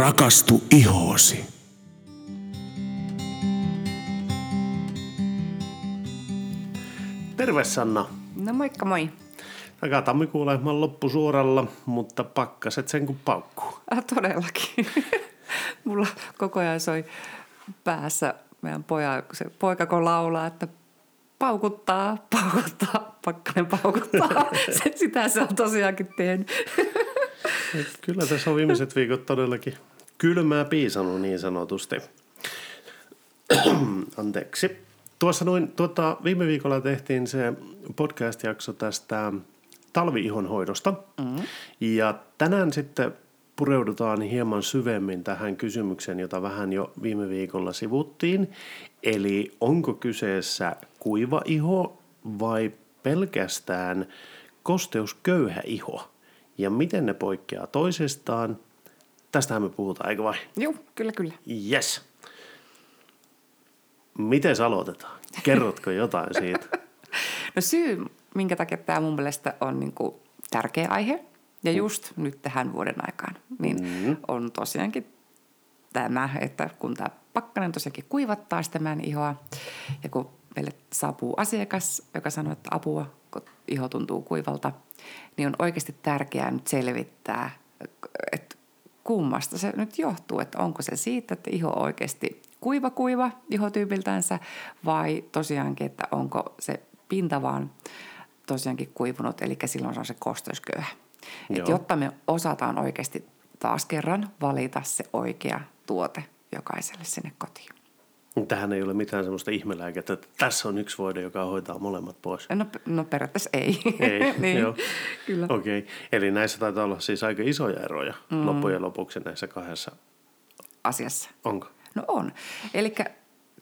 rakastu ihoosi. Terve Sanna. No moikka moi. Takaa tammikuun loppu loppusuoralla, mutta pakkaset sen kun paukkuu. Ah, todellakin. Mulla koko ajan soi päässä meidän poja, se poika kun laulaa, että paukuttaa, paukuttaa, pakkanen paukuttaa. se, sitä se on tosiaankin tehnyt. Kyllä tässä on viimeiset viikot todellakin kylmää piisannut niin sanotusti. Anteeksi. Tuossa noin, tuota, viime viikolla tehtiin se podcast-jakso tästä talviihon hoidosta. Mm-hmm. Ja tänään sitten pureudutaan hieman syvemmin tähän kysymykseen, jota vähän jo viime viikolla sivuttiin. Eli onko kyseessä kuiva iho vai pelkästään kosteusköyhä iho? Ja miten ne poikkeaa toisestaan? Tästähän me puhutaan, eikö vai? Joo, kyllä, kyllä. Yes. Miten aloitetaan? Kerrotko jotain siitä? No syy, minkä takia tämä mun mielestä on niin kuin tärkeä aihe, ja just nyt tähän vuoden aikaan, niin mm. on tosiaankin tämä, että kun tämä pakkanen tosiaankin kuivattaa sitä meidän ihoa, ja kun meille saapuu asiakas, joka sanoo, että apua, kun iho tuntuu kuivalta, niin on oikeasti tärkeää nyt selvittää, että kummasta se nyt johtuu, että onko se siitä, että iho oikeasti kuiva kuiva ihotyypiltänsä vai tosiaankin, että onko se pinta vaan tosiaankin kuivunut, eli silloin se on se kosteusköyhä. Et jotta me osataan oikeasti taas kerran valita se oikea tuote jokaiselle sinne kotiin. Tähän ei ole mitään sellaista ihmelääkettä, että tässä on yksi voide, joka hoitaa molemmat pois. No, no periaatteessa ei. Ei, niin, joo. Kyllä. Okei, okay. eli näissä taitaa olla siis aika isoja eroja mm. loppujen lopuksi näissä kahdessa. Asiassa. Onko? No on. Eli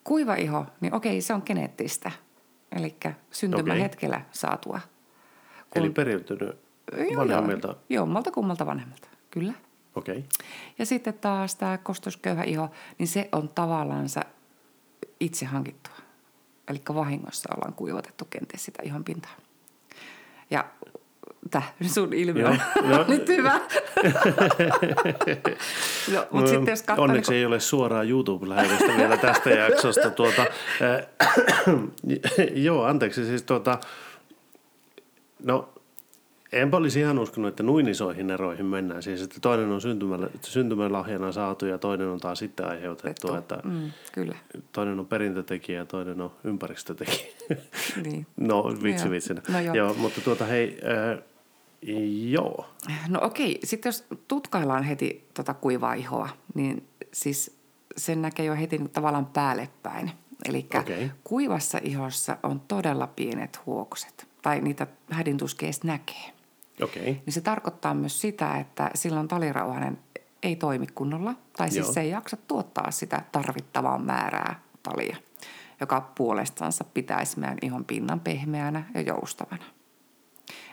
kuiva iho, niin okei, se on geneettistä. Eli syntymähetkellä okay. saatua. Kun... Eli periytynyt vanhemmilta? Joo, joo malta kummalta vanhemmalta, kyllä. Okei. Okay. Ja sitten taas tämä kostosköyhä iho, niin se on tavallaan itse hankittua. Eli vahingossa ollaan kuivatettu kenties sitä ihon pintaa. Ja Täh, sun ilmiö on nyt hyvä. no, mut no, sitten jos katsoo, onneksi niin kun... ei ole suoraa YouTube-lähetystä vielä tästä jaksosta. Tuota, äh, joo, anteeksi. Siis tuota, no, Enpä olisi ihan uskonut, että noin isoihin eroihin mennään. Siis, että toinen on syntymälahjana saatu ja toinen on taas sitten aiheutettu. Että mm, kyllä. Toinen on perintötekijä ja toinen on ympäristötekijä. Niin. no, vitsi joo. vitsinä. No, joo. joo. mutta tuota hei, äh, joo. No okei, sitten jos tutkaillaan heti tota kuivaa ihoa, niin siis sen näkee jo heti tavallaan päälle päin. Eli okay. kuivassa ihossa on todella pienet huokoset, tai niitä hädintuskeista näkee. Okay. Niin se tarkoittaa myös sitä, että silloin talirauhanen ei toimi kunnolla, tai siis Joo. se ei jaksa tuottaa sitä tarvittavaa määrää talia, joka puolestansa pitäisi meidän ihon pinnan pehmeänä ja joustavana.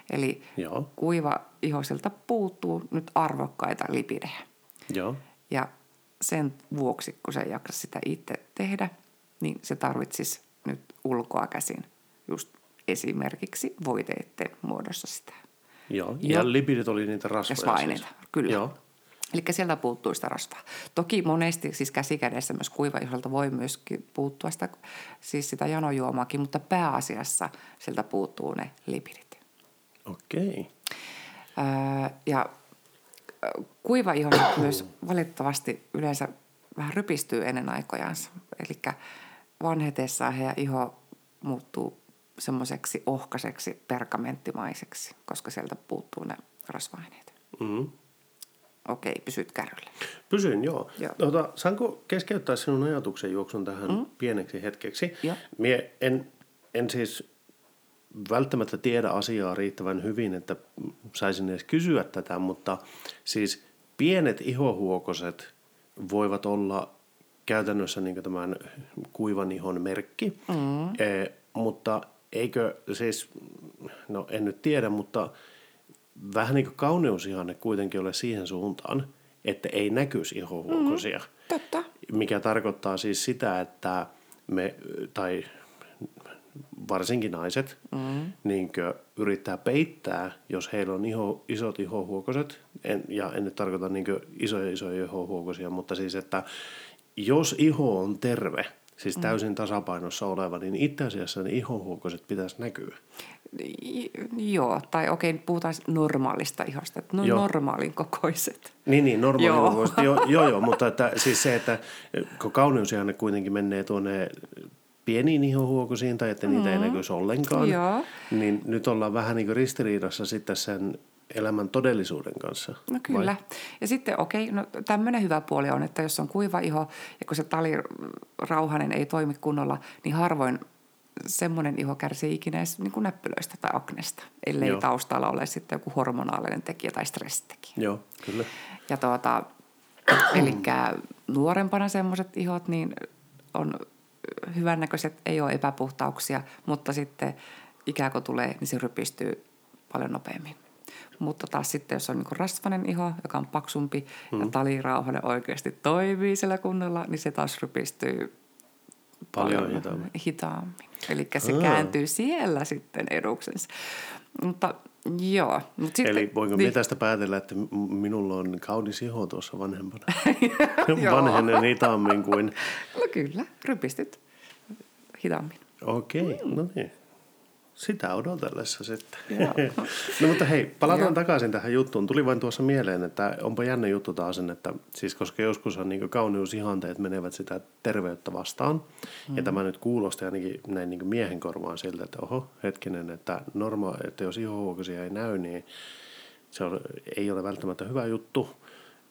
Eli Joo. kuiva ihosilta puuttuu nyt arvokkaita lipidejä. Joo. Ja sen vuoksi, kun se ei jaksa sitä itse tehdä, niin se tarvitsisi nyt ulkoa käsin just esimerkiksi voiteiden muodossa sitä. Joo, ja, ja lipidit oli niitä rasvoja. Siis. kyllä. Joo. Eli sieltä puuttuu sitä rasvaa. Toki monesti siis käsikädessä myös kuivaiholta voi myöskin puuttua sitä, siis sitä janojuomaakin, mutta pääasiassa sieltä puuttuu ne lipidit. Okei. Okay. Öö, ja kuiva iho myös valitettavasti yleensä vähän rypistyy ennen aikojansa. Eli vanhetessaan heidän iho muuttuu semmoiseksi ohkaiseksi pergamenttimaiseksi, koska sieltä puuttuu ne rasva-aineet. Mm-hmm. Okei, pysyt kärryllä. Pysyn, joo. joo. Ota, saanko keskeyttää sinun ajatuksen juoksun tähän mm. pieneksi hetkeksi? Joo. Mie en, en siis välttämättä tiedä asiaa riittävän hyvin, että saisin edes kysyä tätä, mutta siis pienet ihohuokoset voivat olla käytännössä niin tämän kuivan ihon merkki, mm. e, mutta eikö siis, no en nyt tiedä, mutta vähän niin kuin kauneusihanne kuitenkin ole siihen suuntaan, että ei näkyisi ihohuokosia. Mm, totta. Mikä tarkoittaa siis sitä, että me, tai varsinkin naiset, mm. niin yrittää peittää, jos heillä on iho, isot ihohuokoset, en, ja en nyt tarkoita niin isoja isoja ihohuokosia, mutta siis, että jos iho on terve, siis täysin tasapainossa oleva, niin itse asiassa ne ihohuokoset pitäisi näkyä. Joo, tai okei, puhutaan normaalista ihosta, että no joo. normaalin kokoiset. Niin, niin normaalin joo. kokoiset, joo, joo, joo, mutta että, siis se, että kun kauneusihanne kuitenkin menee tuonne pieniin ihohuokosiin tai että niitä mm. ei näkyisi ollenkaan, joo. niin nyt ollaan vähän niin kuin ristiriidassa sitten sen elämän todellisuuden kanssa. No kyllä. Vai? Ja sitten okei, okay, no tämmöinen hyvä puoli on, että jos on kuiva iho ja kun se talirauhanen ei toimi kunnolla, niin harvoin semmoinen iho kärsii ikinä edes niin kuin näppylöistä tai aknesta, ellei Joo. taustalla ole sitten joku hormonaalinen tekijä tai stressitekijä. Joo, kyllä. Ja tuota, eli nuorempana semmoiset ihot, niin on hyvännäköiset, ei ole epäpuhtauksia, mutta sitten ikään kuin tulee, niin se rypistyy paljon nopeammin. Mutta taas sitten, jos on niin rasvainen iho, joka on paksumpi mm. ja talirauhanen oikeasti toimii sillä kunnolla, niin se taas rypistyy paljon, paljon hitaammin. hitaammin. Eli se Aa. kääntyy siellä sitten eduksensa. Mutta joo. Mut sitten, Eli voinko niin, tästä päätellä, että minulla on kaunis iho tuossa vanhempana? Vanhenen hitaammin kuin... No kyllä, rypistyt hitaammin. Okei, okay, mm. no niin. Sitä odotellessa sitten. no mutta hei, palataan Joo. takaisin tähän juttuun. Tuli vain tuossa mieleen, että onpa jännä juttu taas, että siis koska joskushan niin kauneusihanteet menevät sitä terveyttä vastaan. Mm. Ja tämä nyt kuulosti ainakin näin niin miehen korvaan siltä, että oho, hetkinen, että, norma, että jos ihohuokosia ei näy, niin se on, ei ole välttämättä hyvä juttu.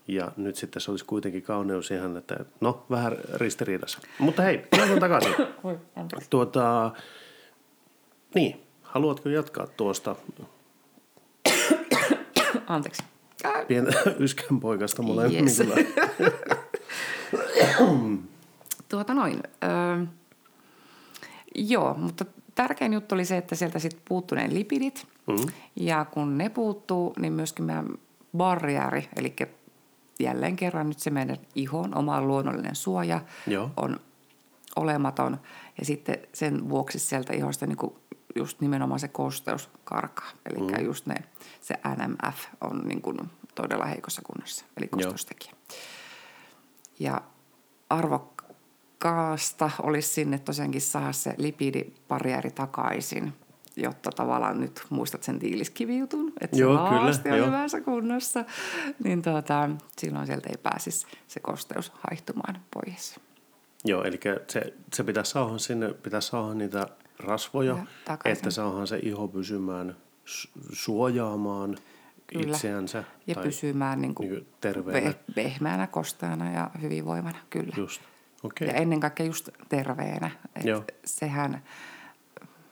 Ja nyt sitten se olisi kuitenkin kauneus ihan, että no, vähän ristiriidassa. Mutta hei, palataan takaisin. tuota, niin, haluatko jatkaa tuosta? Anteeksi. Pientä yskän poikasta molemmilla. Yes. tuota noin. Öö, joo, mutta tärkein juttu oli se, että sieltä sitten puuttuu ne lipidit. Mm. Ja kun ne puuttuu, niin myöskin meidän barriäri, eli jälleen kerran nyt se meidän ihon oma luonnollinen suoja Joo. on olematon. Ja sitten sen vuoksi sieltä ihosta niin just nimenomaan se kosteus karkaa. Eli mm. just ne, se NMF on niin kuin todella heikossa kunnossa, eli kosteustekijä. Joo. Ja arvokkaasta olisi sinne tosiaankin saada se lipidibarrieri takaisin, jotta tavallaan nyt muistat sen tiiliskivijutun, että Joo, se laasti on jo. hyvässä kunnossa, niin tuota, silloin sieltä ei pääsisi se kosteus haihtumaan pois. Joo, eli se, se pitäisi saada sinne, pitäisi saada niitä rasvoja, että saadaan se iho pysymään suojaamaan Kyllä. itseänsä. Ja tai pysymään niin kuin niin terveenä. pehmeänä, kosteana ja hyvinvoimana, kyllä. Just. Okay. Ja ennen kaikkea just terveenä. Että sehän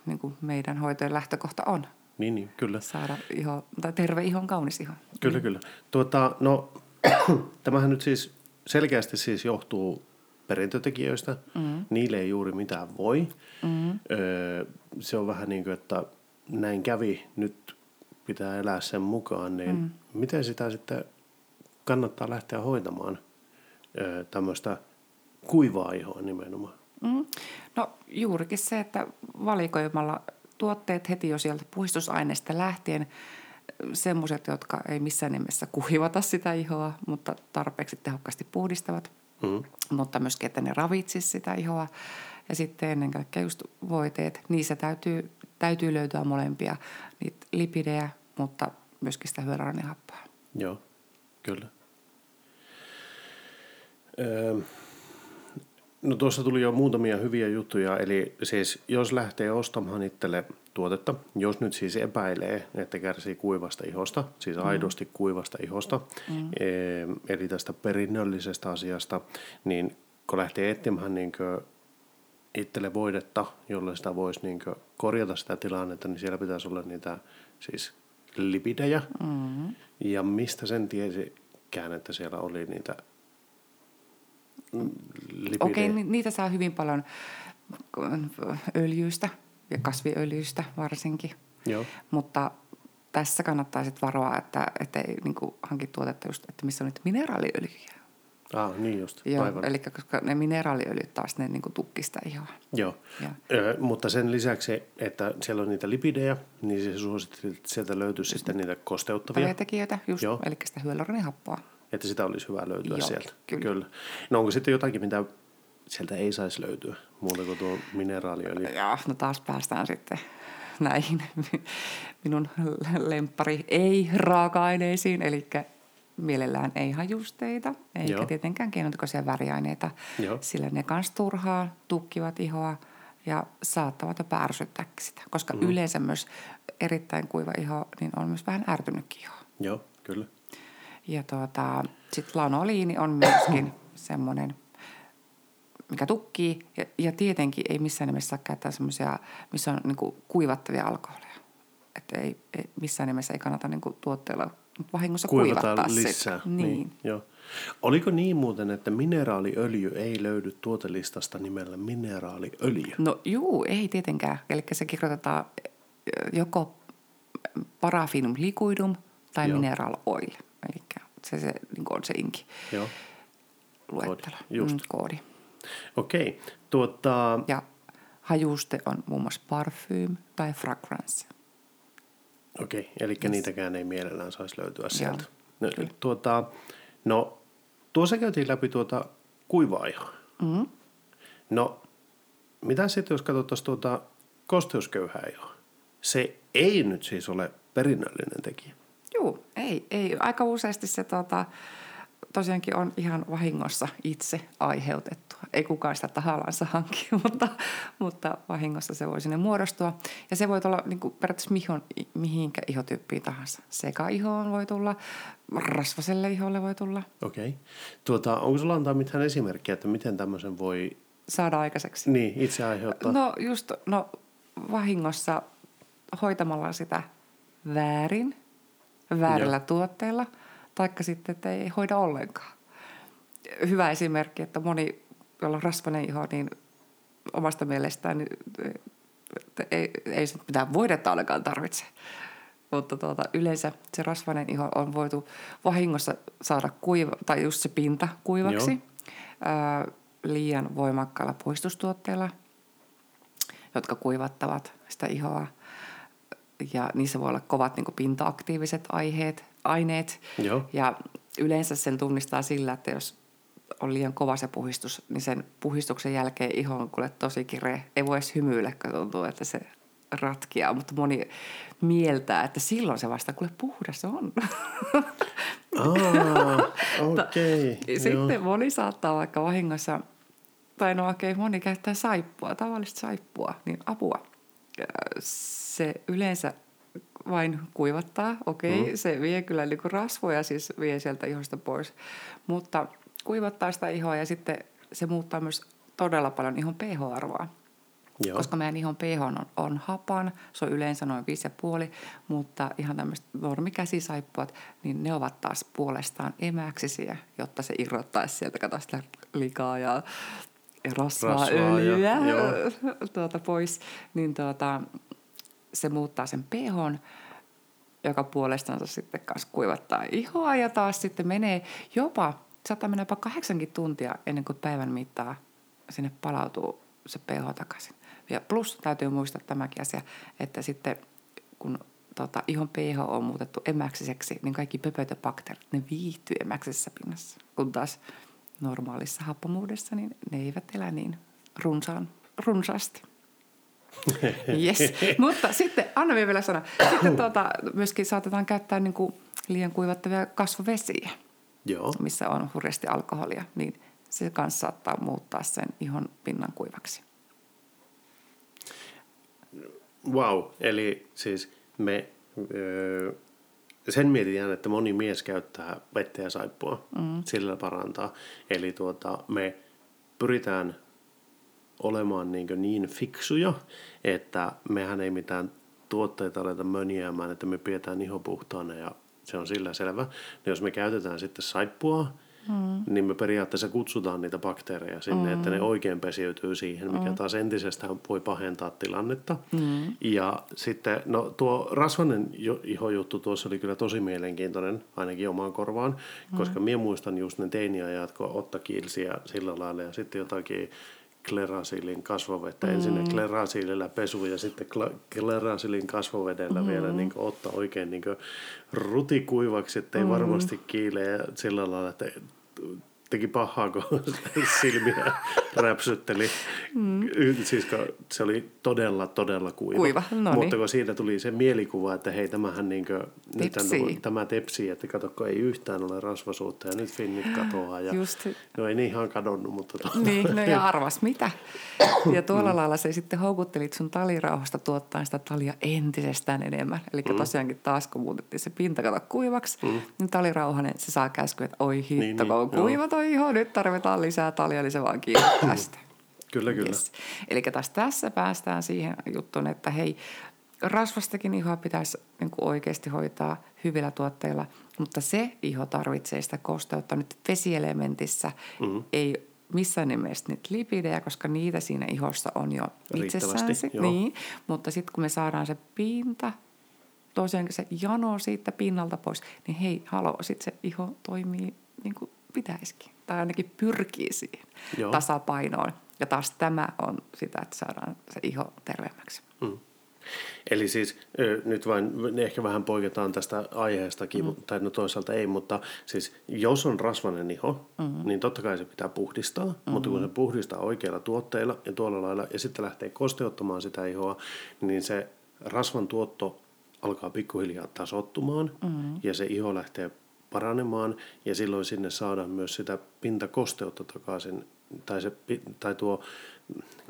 niin kuin meidän hoitojen lähtökohta on. Niin, niin kyllä. Saada iho, tai terve ihon kaunis iho. Kyllä, mm. kyllä. Tuota, no, tämähän nyt siis selkeästi siis johtuu perintötekijöistä. Mm. Niille ei juuri mitään voi. Mm. Öö, se on vähän niin kuin, että näin kävi, nyt pitää elää sen mukaan. Niin mm. miten sitä sitten kannattaa lähteä hoitamaan öö, tämmöistä kuivaa ihoa nimenomaan? Mm. No juurikin se, että valikoimalla tuotteet heti jo sieltä puhistusaineesta lähtien semmoiset, jotka ei missään nimessä kuivata sitä ihoa, mutta tarpeeksi tehokkaasti puhdistavat – mm. mutta myöskin, että ne ravitsisi sitä ihoa. Ja sitten ennen kaikkea just voiteet, niissä täytyy, täytyy löytyä molempia, niitä lipidejä, mutta myöskin sitä hyöräranihappoa. Joo, kyllä. Öö, no tuossa tuli jo muutamia hyviä juttuja, eli siis jos lähtee ostamaan itselle tuotetta, jos nyt siis epäilee, että kärsii kuivasta ihosta, siis mm. aidosti kuivasta ihosta, mm. eli tästä perinnöllisestä asiasta, niin kun lähtee etsimään niin itselle voidetta, jolla sitä voisi niin korjata sitä tilannetta, niin siellä pitäisi olla niitä siis lipidejä. Mm. Ja mistä sen tiesikään, että siellä oli niitä lipidejä? Okei, okay, niitä saa hyvin paljon öljyistä ja kasviöljyistä varsinkin. Joo. Mutta tässä kannattaa sitten varoa, että, että ei niin hanki tuotetta just, että missä on nyt mineraaliöljyjä. Ah, niin just, Joo, aivan. eli koska ne mineraaliöljyt taas ne niin tukkista ihoa. Joo, Joo. Ö, mutta sen lisäksi, että siellä on niitä lipidejä, niin se suositteli, että sieltä löytyisi sitten niitä kosteuttavia, Välitekijöitä, just, Joo. eli sitä hyaluronihappoa. että sitä olisi hyvä löytyä Joo, sieltä. kyllä. kyllä. No onko sitten jotakin, mitä sieltä ei saisi löytyä, muuta kuin tuo mineraaliöljy? Ja no taas päästään sitten näihin minun lemppari ei-raaka-aineisiin, eli mielellään ei hajusteita, eikä Joo. tietenkään keinotekoisia väriaineita, Joo. sillä ne kans turhaa tukkivat ihoa ja saattavat jopa ärsyttää sitä, koska mm. yleensä myös erittäin kuiva iho niin on myös vähän ärtynytkin iho. Joo, kyllä. Ja tuota, sitten lanoliini on myöskin semmoinen, mikä tukkii. Ja, ja tietenkin ei missään nimessä saa käyttää semmoisia, missä on niinku kuivattavia alkoholeja. Että ei, ei, missään nimessä ei kannata niinku tuotteella vahingossa kuivattaa Kuivataan sitä. lisää. Niin. joo. Oliko niin muuten, että mineraaliöljy ei löydy tuotelistasta nimellä mineraaliöljy? No juu, ei tietenkään. Eli se kirjoitetaan ö, joko parafinum liquidum tai Joo. mineral oil. Eli se, se niin on se inki Joo, luettelo, just. Mm, koodi. Okei. Tuota, Ja hajuste on muun muassa parfym tai fragrance. okei, eli yes. niitäkään ei mielellään saisi löytyä sieltä. No, kyllä. tuota, no, tuossa käytiin läpi tuota kuivaa ihoa. Mm. No, mitä sitten, jos katsottaisiin tuota kosteusköyhää ihoa? Se ei nyt siis ole perinnöllinen tekijä. Juu, ei, ei. Aika useasti se tota, tosiaankin on ihan vahingossa itse aiheutettua. Ei kukaan sitä tahallansa hankki, mutta, mutta vahingossa se voi sinne muodostua. Ja se voi tulla niin kuin periaatteessa mihon, mihinkä ihotyyppiin tahansa. Sekaihoon voi tulla, rasvaselle iholle voi tulla. Okei. Tuota, onko sulla antaa mitään esimerkkiä, että miten tämmöisen voi Saada aikaiseksi. niin, itse aiheuttaa? No just, no vahingossa hoitamalla sitä väärin, väärillä Joo. tuotteilla, taikka sitten, että ei hoida ollenkaan. Hyvä esimerkki, että moni, jolla on rasvainen iho, niin omasta mielestään niin, ei, ei se mitään voidetta ollenkaan tarvitse. Mutta tuota, yleensä se rasvainen iho on voitu vahingossa saada kuiva, tai just se pinta kuivaksi Joo. ää, liian voimakkailla puistustuotteilla, jotka kuivattavat sitä ihoa. Ja niissä voi olla kovat niin pinta-aktiiviset aiheet, aineet. Joo. Ja yleensä sen tunnistaa sillä, että jos on liian kova se puhistus, niin sen puhistuksen jälkeen iho on kuule tosi kireä. Ei voi edes hymyillä, kun tuntuu, että se ratkeaa, mutta moni mieltää, että silloin se vasta kuule puhdas on. Aa, okei. Ja Sitten moni saattaa vaikka vahingossa, tai no okei, moni käyttää saippua, tavallista saippua, niin apua. Se yleensä vain kuivattaa, okei, mm. se vie kyllä niin rasvoja, siis vie sieltä ihosta pois, mutta kuivattaa sitä ihoa ja sitten se muuttaa myös todella paljon ihon pH-arvoa. Joo. Koska meidän ihon pH on, on hapan, se on yleensä noin 5,5, mutta ihan tämmöiset normikäsisaippuat, niin ne ovat taas puolestaan emäksisiä, jotta se irrottaisi sieltä, kato sitä likaa ja, ja rasvaa, Rasvaa ja- öljyä joo. tuota pois, niin tuota, se muuttaa sen pH, joka puolestaan sitten kanssa kuivattaa ihoa ja taas sitten menee jopa, saattaa mennä jopa kahdeksankin tuntia ennen kuin päivän mittaa sinne palautuu se pH takaisin. Ja plus täytyy muistaa tämäkin asia, että sitten kun tota, ihon pH on muutettu emäksiseksi, niin kaikki pöpöt ja bakteerit, ne viihtyy emäksisessä pinnassa. Kun taas normaalissa happamuudessa, niin ne eivät elä niin runsaan, runsaasti. Yes. Mutta sitten, anna vielä sana. Sitten tuota, myöskin saatetaan käyttää niin kuin liian kuivattavia kasvovesiä, Joo. missä on hurjasti alkoholia, niin se kanssa saattaa muuttaa sen ihon pinnan kuivaksi. Wow, eli siis me öö, sen mietitään, että moni mies käyttää vettä ja saippua, mm. sillä parantaa. Eli tuota, me pyritään olemaan niin, niin fiksuja, että mehän ei mitään tuotteita aleta möniämään, että me pidetään iho puhtaana ja se on sillä selvä. No jos me käytetään sitten saippua, mm. niin me periaatteessa kutsutaan niitä bakteereja sinne, mm. että ne oikein pesiytyy siihen, mikä mm. taas entisestään voi pahentaa tilannetta. Mm. Ja sitten, no tuo rasvanen ihojuttu tuossa oli kyllä tosi mielenkiintoinen, ainakin omaan korvaan, mm. koska minä muistan just ne teiniajat, kun Otta kiilsiä sillä lailla ja sitten jotakin klerasiilin kasvovettä. Mm. Ensin klerasiilillä pesu ja sitten klerasiilin kasvovedellä mm. vielä niin ottaa oikein niin rutikuivaksi, ettei mm. varmasti kiile ja sillä lailla, että teki pahaa, kun silmiä räpsytteli. Mm. Siis se oli todella, todella kuiva. kuiva no niin. Mutta kun siitä tuli se mielikuva, että hei, tämähän niin kuin, nyt tämä, tämä tepsii, että katsokko, ei yhtään ole rasvasuutta ja nyt finnit katoaa. Ja, Just. No ei niin ihan kadonnut, mutta... To... Niin, no ja arvas mitä. Ja tuolla mm. lailla se sitten houkuttelit sun talirauhasta tuottaa sitä talia entisestään enemmän. Eli mm. tosiaankin taas kun muutettiin se pinta kato kuivaksi, mm. niin talirauhanen se saa käsky, että oi hitto, niin, niin, kuiva toi iho, nyt tarvitaan lisää se vaan kiinnittää sitä. Kyllä, kyllä. Yes. Eli taas tässä päästään siihen juttuun, että hei, rasvastakin ihoa pitäisi niin kuin oikeasti hoitaa hyvillä tuotteilla, mutta se iho tarvitsee sitä kosteutta nyt vesielementissä. Mm-hmm. Ei missään nimessä niitä lipidejä, koska niitä siinä ihossa on jo itsessään. Niin, mutta sitten kun me saadaan se pinta, tosiaankin se jano siitä pinnalta pois, niin hei, halo, sitten se iho toimii niin kuin pitäisikin. Tai ainakin pyrkii siihen Joo. tasapainoon. Ja taas tämä on sitä, että saadaan se iho terveemmäksi. Mm. Eli siis nyt vain ehkä vähän poiketaan tästä aiheestakin, mm. tai no toisaalta ei, mutta siis jos on rasvainen iho, mm. niin totta kai se pitää puhdistaa, mm. mutta kun se puhdistaa oikeilla tuotteilla ja tuolla lailla, ja sitten lähtee kosteuttamaan sitä ihoa, niin se rasvan tuotto alkaa pikkuhiljaa tasottumaan, mm. ja se iho lähtee paranemaan ja silloin sinne saadaan myös sitä pintakosteutta takaisin tai, se, tai tuo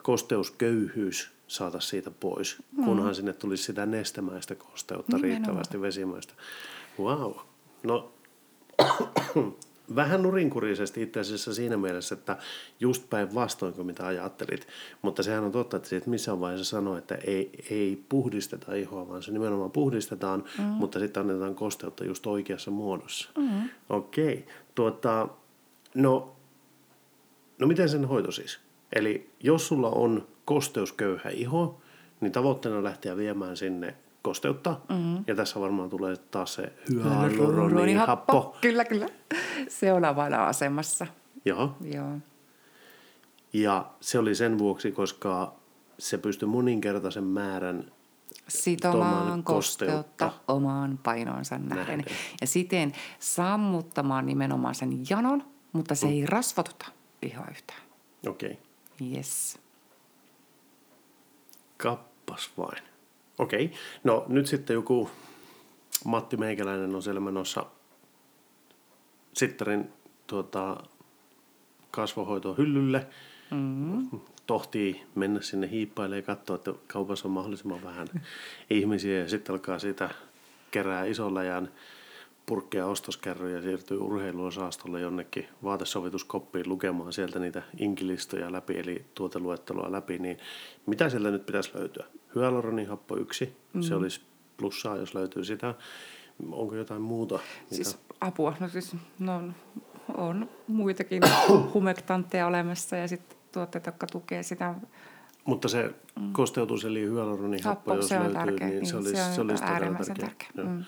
kosteusköyhyys saata siitä pois, mm. kunhan sinne tulisi sitä nestemäistä kosteutta Nimenomaan. riittävästi vesimäistä. Wow. No vähän nurinkurisesti itse asiassa siinä mielessä, että just päinvastoin kuin mitä ajattelit. Mutta sehän on totta, että siitä missään vaiheessa sanoo, että ei, ei puhdisteta ihoa, vaan se nimenomaan puhdistetaan, mm. mutta sitten annetaan kosteutta just oikeassa muodossa. Mm. Okei. Okay. Tuota, no, no miten sen hoito siis? Eli jos sulla on kosteusköyhä iho, niin tavoitteena lähteä viemään sinne kosteutta. Mm-hmm. Ja tässä varmaan tulee taas se hyaluronihappo. Kyllä, kyllä. Se on asemassa. Joo. Joo. Ja se oli sen vuoksi, koska se pystyi moninkertaisen määrän sitomaan kosteutta, kosteutta omaan painoonsa nähden. nähden. Ja siten sammuttamaan nimenomaan sen janon, mutta se mm. ei rasvatuta ihan yhtään. Okei. Okay. Yes. Kappas vain. Okei. Okay. No nyt sitten joku Matti Meikäläinen on siellä menossa Sittarin tuota, kasvohoitohyllylle. Mm-hmm. Tohtii mennä sinne hiippailemaan ja katsoa, että kaupassa on mahdollisimman vähän ihmisiä ja sitten alkaa sitä kerää isolla ja purkkeja ostoskerroja ja siirtyy urheiluosastolle jonnekin vaatesovituskoppiin lukemaan sieltä niitä inkilistoja läpi, eli tuoteluettelua läpi, niin mitä sieltä nyt pitäisi löytyä? Hyaluronihappo yksi, mm. se olisi plussaa, jos löytyy sitä. Onko jotain muuta? Mitä? Siis apua, no siis no, on muitakin humektantteja olemassa ja sitten tuotteita, jotka tukee sitä mutta se mm. kosteutus eli hyaluronihappo, jos löytyy, tärkeä. niin se olisi, se, on se olisi todella tärkeä. tärkeä. Mm.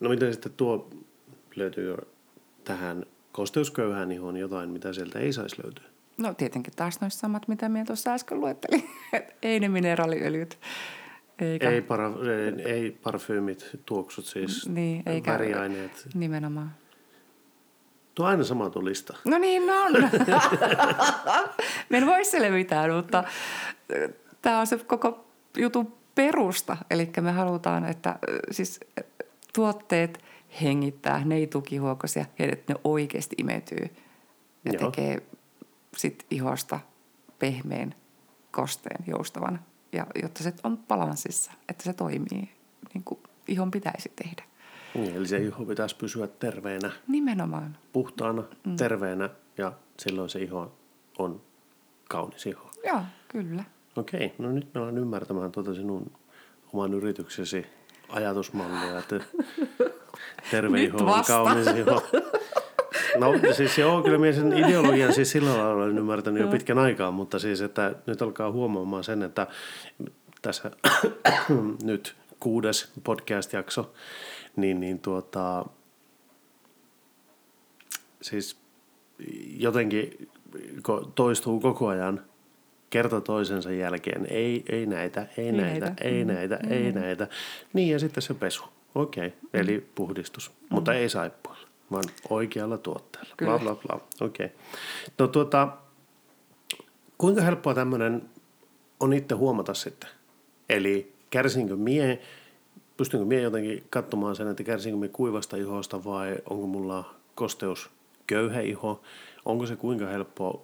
No miten sitten tuo löytyy tähän kosteusköyhään ihoon jotain, mitä sieltä ei saisi löytyä? No tietenkin taas noissa samat, mitä minä tuossa äsken luettelin. ei ne mineraaliöljyt. Eikä... Ei, para, ei, ei parfyymit, tuoksut siis, niin, eikä väriaineet. Nimenomaan. Tuo aina sama tuo lista. No niin on. Me en voi sille mitään, mutta tämä on se koko jutun perusta. Eli me halutaan, että siis tuotteet hengittää, ne ei tukihuokoisia, että ne oikeasti imeytyy ja Joo. tekee sit ihosta pehmeän, kosteen, joustavan. Ja jotta se on balanssissa, että se toimii niin kuin ihon pitäisi tehdä. Niin, eli se iho pitäisi pysyä terveenä. Nimenomaan. Puhtaana, mm. terveenä ja silloin se iho on kaunis iho. Joo, kyllä. Okei, no nyt me ollaan ymmärtämään tuota sinun oman yrityksesi ajatusmallia, että terve iho on kaunis iho. No siis joo, kyllä minä sen ideologian siis sillä lailla olen ymmärtänyt jo pitkän aikaa, mutta siis että nyt alkaa huomaamaan sen, että tässä nyt kuudes podcast-jakso, niin, niin tuota, siis jotenkin toistuu koko ajan kerta toisensa jälkeen. Ei, ei näitä, ei, ei näitä, näitä, ei mm. näitä, mm. ei näitä. Niin ja sitten se pesu. Okei, okay. mm. eli puhdistus. Mm. Mutta ei saippualla, vaan oikealla tuotteella. Kyllä. Bla, bla, bla. Okei. Okay. No tuota, kuinka helppoa tämmöinen on itse huomata sitten? Eli kärsinkö mie, pystynkö mie jotenkin katsomaan sen, että kärsinkö mie kuivasta ihosta vai onko mulla kosteus köyhä iho? Onko se kuinka helppoa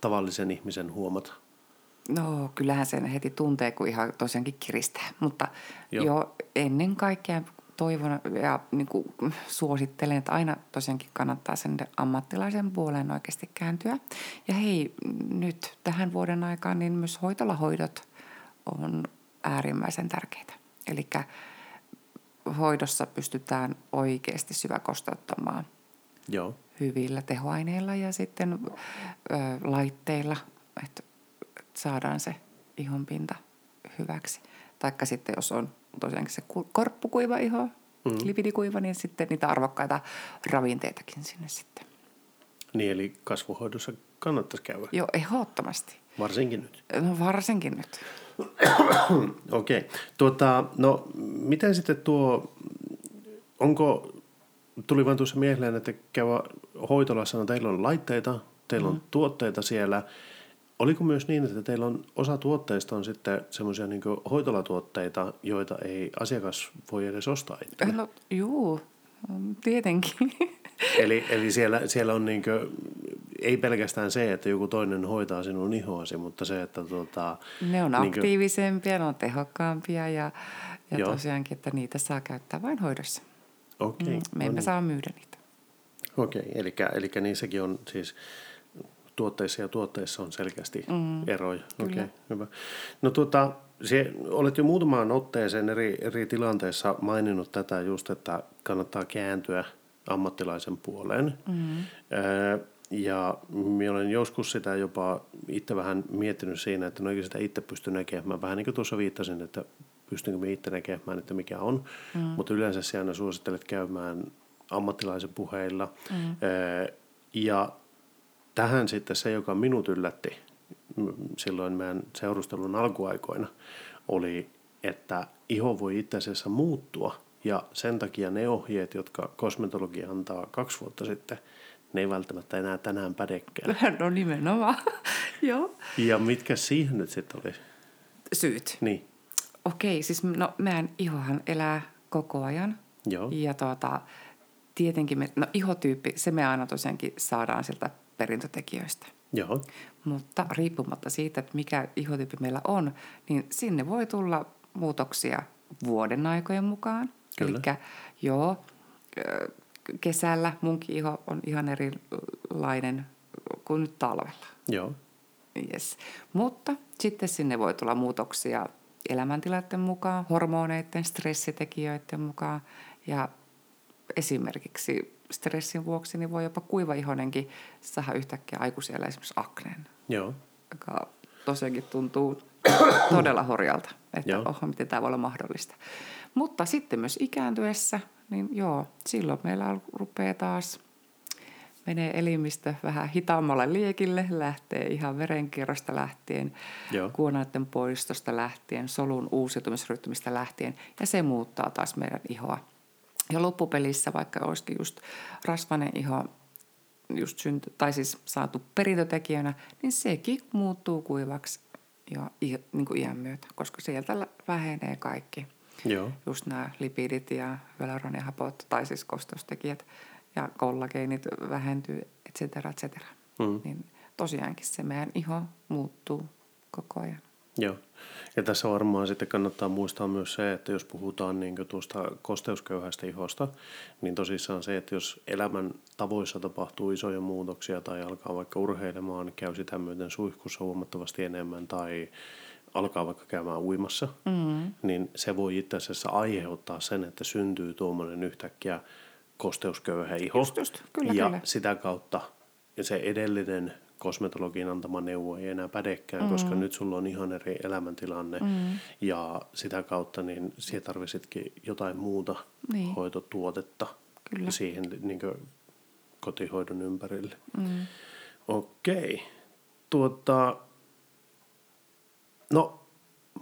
tavallisen ihmisen huomata? No kyllähän sen heti tuntee, kun ihan tosiaankin kiristää. Mutta jo, jo ennen kaikkea toivon ja niin kuin suosittelen, että aina tosiaankin kannattaa sen ammattilaisen puoleen oikeasti kääntyä. Ja hei, nyt tähän vuoden aikaan niin myös hoitolahoidot on äärimmäisen tärkeitä. Eli hoidossa pystytään oikeasti syväkosteuttamaan Joo. hyvillä tehoaineilla ja sitten ö, laitteilla, että saadaan se ihonpinta hyväksi. Taikka sitten jos on tosiaankin se korppukuiva iho, mm. lipidikuiva, niin sitten niitä arvokkaita ravinteitakin sinne sitten. Niin, eli kasvuhoidossa kannattaisi käydä. Joo, ehdottomasti. Varsinkin nyt. No varsinkin nyt. Okei. Okay. Tuota, no, miten sitten tuo, onko, tuli vain tuossa mieleen, että käydä hoitolassa, no teillä on laitteita, teillä on mm. tuotteita siellä – Oliko myös niin, että teillä on osa tuotteista on sitten semmoisia niin hoitolatuotteita, joita ei asiakas voi edes ostaa itse? No juu, tietenkin. Eli, eli siellä, siellä on niin kuin, ei pelkästään se, että joku toinen hoitaa sinun ihoasi, mutta se, että... Tuota, ne on niin aktiivisempia, ne on tehokkaampia ja, ja tosiaankin, että niitä saa käyttää vain hoidossa. Okei. Okay, mm, me emme no niin. saa myydä niitä. Okei, okay, eli, eli niissäkin on siis tuotteissa ja tuotteissa on selkeästi mm. eroja. Okei, okay, hyvä. No tuota, se, olet jo muutamaan otteeseen eri, eri tilanteissa maininnut tätä just, että kannattaa kääntyä ammattilaisen puoleen. Mm. Öö, ja minä olen joskus sitä jopa itse vähän miettinyt siinä, että no eikö sitä itse pysty näkemään. Vähän niin kuin tuossa viittasin, että pystynkö me itse näkemään, että mikä on. Mm. Mutta yleensä sinä aina suosittelet käymään ammattilaisen puheilla. Mm. Öö, ja tähän sitten se, joka minut yllätti silloin meidän seurustelun alkuaikoina, oli, että iho voi itse asiassa muuttua. Ja sen takia ne ohjeet, jotka kosmetologia antaa kaksi vuotta sitten, ne ei välttämättä enää tänään pädekään. No nimenomaan, joo. Ja mitkä siihen nyt sitten oli? Syyt? Niin. Okei, siis no meidän ihohan elää koko ajan. Joo. Ja tuota, tietenkin me, no ihotyyppi, se me aina tosiaankin saadaan sieltä perintötekijöistä. Joo. Mutta riippumatta siitä, että mikä ihotyyppi meillä on, niin sinne voi tulla muutoksia vuoden aikojen mukaan. Eli joo, kesällä munkin iho on ihan erilainen kuin nyt talvella. Joo. Yes. Mutta sitten sinne voi tulla muutoksia elämäntilanteen mukaan, hormoneiden, stressitekijöiden mukaan ja esimerkiksi stressin vuoksi niin voi jopa kuivaihonenkin saada yhtäkkiä aikuisella esimerkiksi akneen. Joo. Joka tosiaankin tuntuu todella horjalta, että joo. oho, miten tämä voi olla mahdollista. Mutta sitten myös ikääntyessä, niin joo, silloin meillä rupeaa taas menee elimistö vähän hitaammalle liekille, lähtee ihan verenkierrosta lähtien, kuonaiden poistosta lähtien, solun uusiutumisrytmistä lähtien, ja se muuttaa taas meidän ihoa ja loppupelissä, vaikka olisikin just rasvainen iho just synty, tai siis saatu perintötekijänä, niin sekin muuttuu kuivaksi jo niin kuin iän myötä, koska sieltä vähenee kaikki. Joo. Just nämä lipidit ja hyaluronihapot, tai siis kosteustekijät ja kollageenit vähentyy, et cetera, et cetera. Mm. Niin tosiaankin se meidän iho muuttuu koko ajan. Joo. Ja tässä varmaan sitten kannattaa muistaa myös se, että jos puhutaan niin tuosta kosteusköyhästä ihosta, niin tosissaan se, että jos elämän tavoissa tapahtuu isoja muutoksia tai alkaa vaikka urheilemaan, käy sitä myöten suihkussa huomattavasti enemmän tai alkaa vaikka käymään uimassa, mm. niin se voi itse asiassa aiheuttaa sen, että syntyy tuommoinen yhtäkkiä kosteusköyhä iho. Just, just. Kyllä, ja kyllä. sitä kautta ja se edellinen kosmetologin antama neuvo ei enää pädekään, mm. koska nyt sulla on ihan eri elämäntilanne mm. ja sitä kautta niin siellä tarvitsitkin jotain muuta Niin. hoitotuotetta Kyllä. siihen niin kotihoidon ympärille. Mm. Okei. Tuota, no,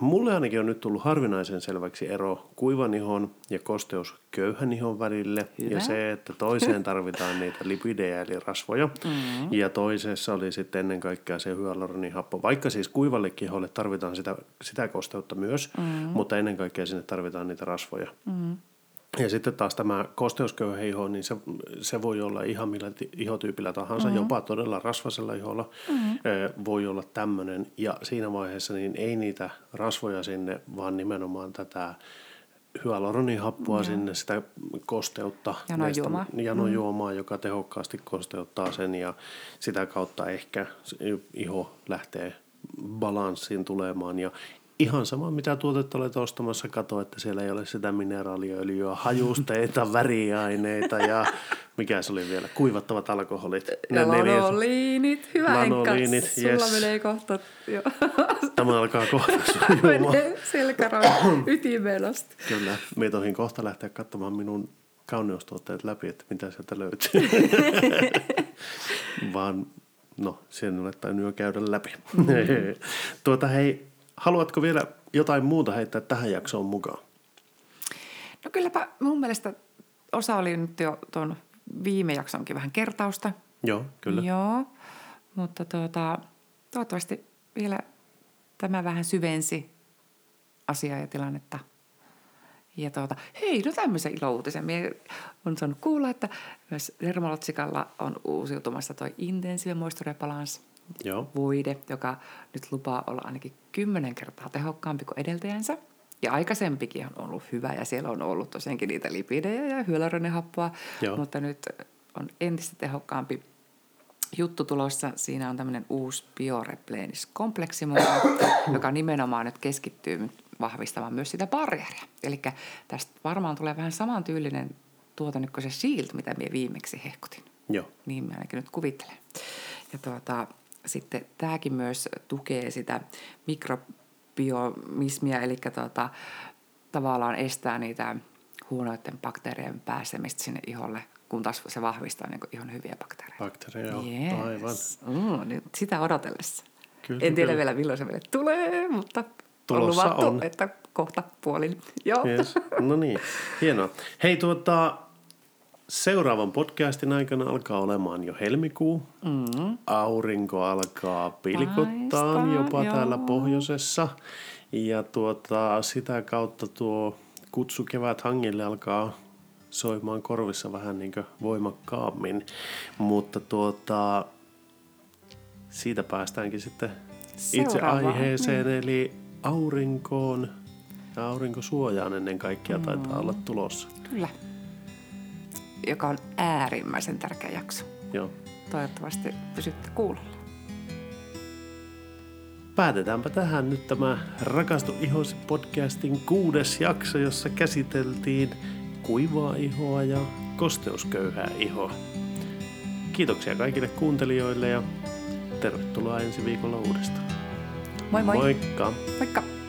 mulle ainakin on nyt tullut harvinaisen selväksi ero kuivan ihon ja kosteus köyhän ihon välille. Hyvä. Ja se, että toiseen tarvitaan niitä lipidejä eli rasvoja. Mm. Ja toisessa oli sitten ennen kaikkea se hyaluronihappo. Vaikka siis kuivallekin iholle tarvitaan sitä, sitä kosteutta myös, mm. mutta ennen kaikkea sinne tarvitaan niitä rasvoja. Mm. Ja sitten taas tämä kosteusköyhä iho, niin se, se voi olla ihan millä ihotyypillä tahansa, mm-hmm. jopa todella rasvasella iholla mm-hmm. voi olla tämmöinen. Ja siinä vaiheessa niin ei niitä rasvoja sinne, vaan nimenomaan tätä hyaluronihappoa mm-hmm. sinne, sitä kosteutta. Janojuomaa. Janojuomaa, mm. joka tehokkaasti kosteuttaa sen ja sitä kautta ehkä iho lähtee balanssiin tulemaan. Ja ihan sama, mitä tuotetta olet ostamassa, kato, että siellä ei ole sitä mineraaliöljyä, hajusteita, väriaineita ja mikä se oli vielä, kuivattavat alkoholit. Ne neljä- Lanoliinit, hyvä Lanoliinit, Henkka. Sulla yes. menee kohta jo. Tämä alkaa kohta sujumaan. selkärangan ytimeen asti. Kyllä, me tohin kohta lähteä katsomaan minun kauneustuotteet läpi, että mitä sieltä löytyy. Vaan, no, sen olet tainnut jo käydä läpi. tuota hei, haluatko vielä jotain muuta heittää tähän jaksoon mukaan? No kylläpä mun mielestä osa oli nyt jo tuon viime jaksonkin vähän kertausta. Joo, kyllä. Joo, mutta tuota, toivottavasti vielä tämä vähän syvensi asiaa ja tilannetta. Ja tuota, hei, no tämmöisen ilouutisen. Mie on saanut kuulla, että myös Dermalotsikalla on uusiutumassa toi Intensive Moisture Balance Joo. voide, joka nyt lupaa olla ainakin kymmenen kertaa tehokkaampi kuin edeltäjänsä. Ja aikaisempikin on ollut hyvä ja siellä on ollut tosiaankin niitä lipidejä ja hyaluronihappoa, Joo. mutta nyt on entistä tehokkaampi juttu tulossa. Siinä on tämmöinen uusi Bioreplenish-kompleksimuoto, joka nimenomaan nyt keskittyy nyt vahvistamaan myös sitä barrieria. Eli tästä varmaan tulee vähän samantyylinen tuote nyt kuin se Shield, mitä minä viimeksi hehkutin. Joo. Niin mä ainakin nyt kuvittelen. Ja tuota, sitten tämäkin myös tukee sitä mikrobiomismia, eli tuota, tavallaan estää niitä huonoiden bakteerien pääsemistä sinne iholle, kun taas se vahvistaa niin ihon hyviä bakteereja. Bakteereja. Yes. Aivan. Mm, nyt sitä odotellessa. Kyllä, en tiedä kyllä. vielä milloin se meille tulee, mutta Tulossa on luvattu, on. että kohta puolin. Joo. Yes. No niin, hienoa. Hei tuota, seuraavan podcastin aikana alkaa olemaan jo helmikuu. Mm. Aurinko alkaa pilkottaa Paistaa, jopa joo. täällä pohjoisessa. Ja tuota, sitä kautta tuo kutsu kevät hangille alkaa soimaan korvissa vähän niin voimakkaammin. Mutta tuota, siitä päästäänkin sitten itse Seuraavaan, aiheeseen, eli aurinkoon ja aurinkosuojaan ennen kaikkea taitaa olla tulossa. Kyllä. Joka on äärimmäisen tärkeä jakso. Joo. Toivottavasti pysytte kuulolla. Päätetäänpä tähän nyt tämä Rakastu ihosi podcastin kuudes jakso, jossa käsiteltiin kuivaa ihoa ja kosteusköyhää ihoa. Kiitoksia kaikille kuuntelijoille ja tervetuloa ensi viikolla uudestaan. Moi moi! Moikka! Moikka!